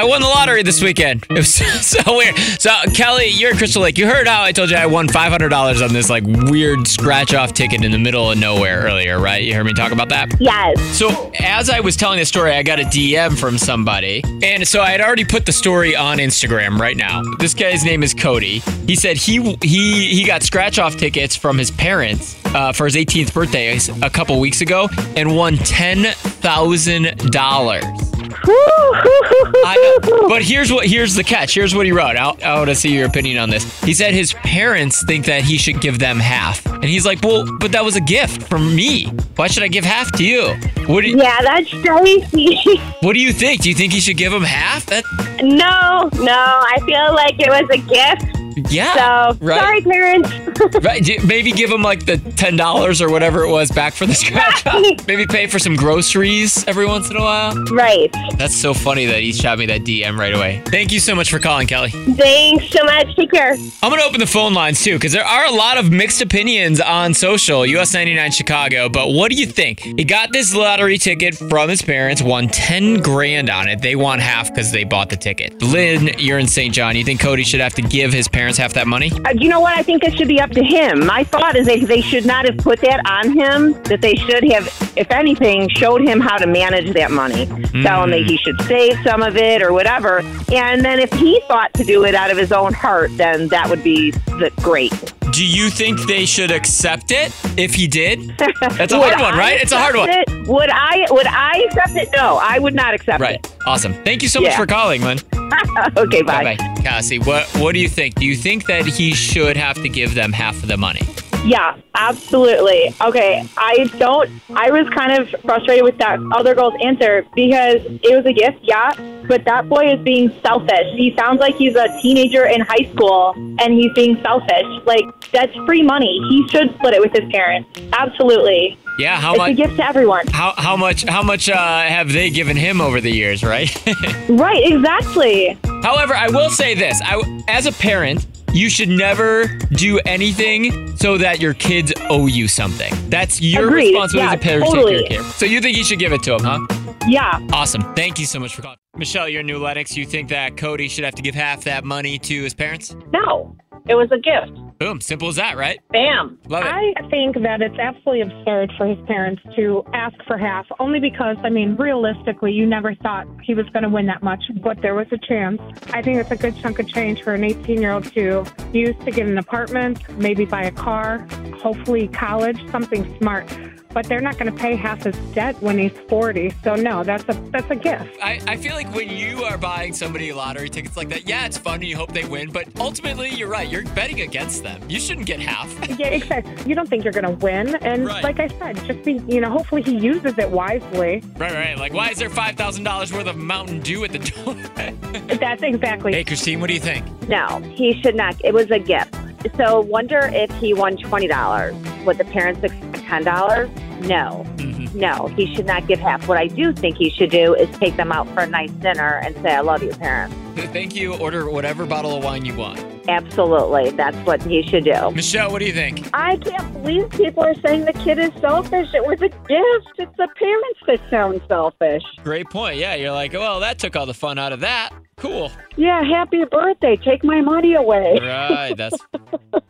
I won the lottery this weekend. It was so weird. So, Kelly, you're at Crystal Lake. You heard how I told you I won $500 on this like weird scratch off ticket in the middle of nowhere earlier, right? You heard me talk about that? Yes. So, as I was telling the story, I got a DM from somebody. And so I had already put the story on Instagram right now. This guy's name is Cody. He said he he he got scratch off tickets from his parents uh, for his 18th birthday a couple weeks ago and won $10,000. I. But here's what here's the catch. Here's what he wrote. I, I want to see your opinion on this. He said his parents think that he should give them half, and he's like, "Well, but that was a gift from me. Why should I give half to you? What do Yeah, that's crazy. What do you think? Do you think he should give him half? That no, no, I feel like it was a gift. Yeah, So right. sorry, parents. Right, maybe give him like the ten dollars or whatever it was back for the scratch off. Maybe pay for some groceries every once in a while. right. That's so funny that he shot me that DM right away. Thank you so much for calling, Kelly. Thanks so much. Take care. I'm gonna open the phone lines too, because there are a lot of mixed opinions on social. US 99 Chicago, but what do you think? He got this lottery ticket from his parents, won 10 grand on it. They want half because they bought the ticket. Lynn, you're in St. John. You think Cody should have to give his parents half that money? Uh, you know what? I think it should be up to him. My thought is that they should not have put that on him. That they should have, if anything, showed him how to manage that money. Tell him that he should save some of it or whatever. And then if he thought to do it out of his own heart, then that would be the, great. Do you think they should accept it if he did? That's a hard one, I right? It's a hard one. it? Would I? Would I accept it? No, I would not accept it. Right. Awesome. Thank you so much for calling, Lynn. okay. Bye bye. Cassie, what what do you think? Do you think that he should have to give them half of the money? Yeah, absolutely. Okay, I don't. I was kind of frustrated with that other girl's answer because it was a gift, yeah, but that boy is being selfish. He sounds like he's a teenager in high school and he's being selfish. Like, that's free money. He should split it with his parents. Absolutely. Yeah, how it's much a gift to everyone. how how much how much uh, have they given him over the years, right? Right, exactly. However, I will say this: I, as a parent, you should never do anything so that your kids owe you something. That's your Agreed. responsibility Yeah, as a parent totally. to take care of your kid. So you think you should give it to him, huh? Yeah. Awesome. Thank you so much for calling. Michelle, you're New Lennox. You think that Cody should have to give half that money to his parents? No, it was a gift. Boom. Simple as that, right? Bam. Love it. I think that it's absolutely absurd for his parents to ask for half, only because, I mean, realistically, you never thought he was going to win that much, but there was a chance. I think it's a good chunk of change for an 18 year old to use to get an apartment, maybe buy a car, hopefully college, something smart. But they're not going to pay half his debt when he's 40. So, no, that's a, that's a gift. I, I feel like when you are buying somebody lottery tickets like that, yeah, it's fun and you hope they win, but ultimately, you're right. You're betting against them. You shouldn't get half. Yeah, exactly. You don't think you're going to win. And Right. like I said, just be, you know, hopefully he uses it wisely. right, right. Like, why is there $5,000 worth of Mountain Dew at the door? That's exactly. hey, Christine, what do you think? No, he should not. It was a gift. So wonder if he won twenty dollars. Would the parents expect ten dollars? No. Mm-hmm. No, he should not give half. What I do think he should do is take them out for a nice dinner and say, I love you, parents. Thank you. Order whatever bottle of wine you want. Absolutely. That's what he should do. Michelle, what do you think? I can't believe people are saying the kid is selfish. It was a gift. It's the parents that sound selfish. Great point. Yeah, you're like, well, that took all the fun out of that. Cool. Yeah, happy birthday. Take my money away. Right. That's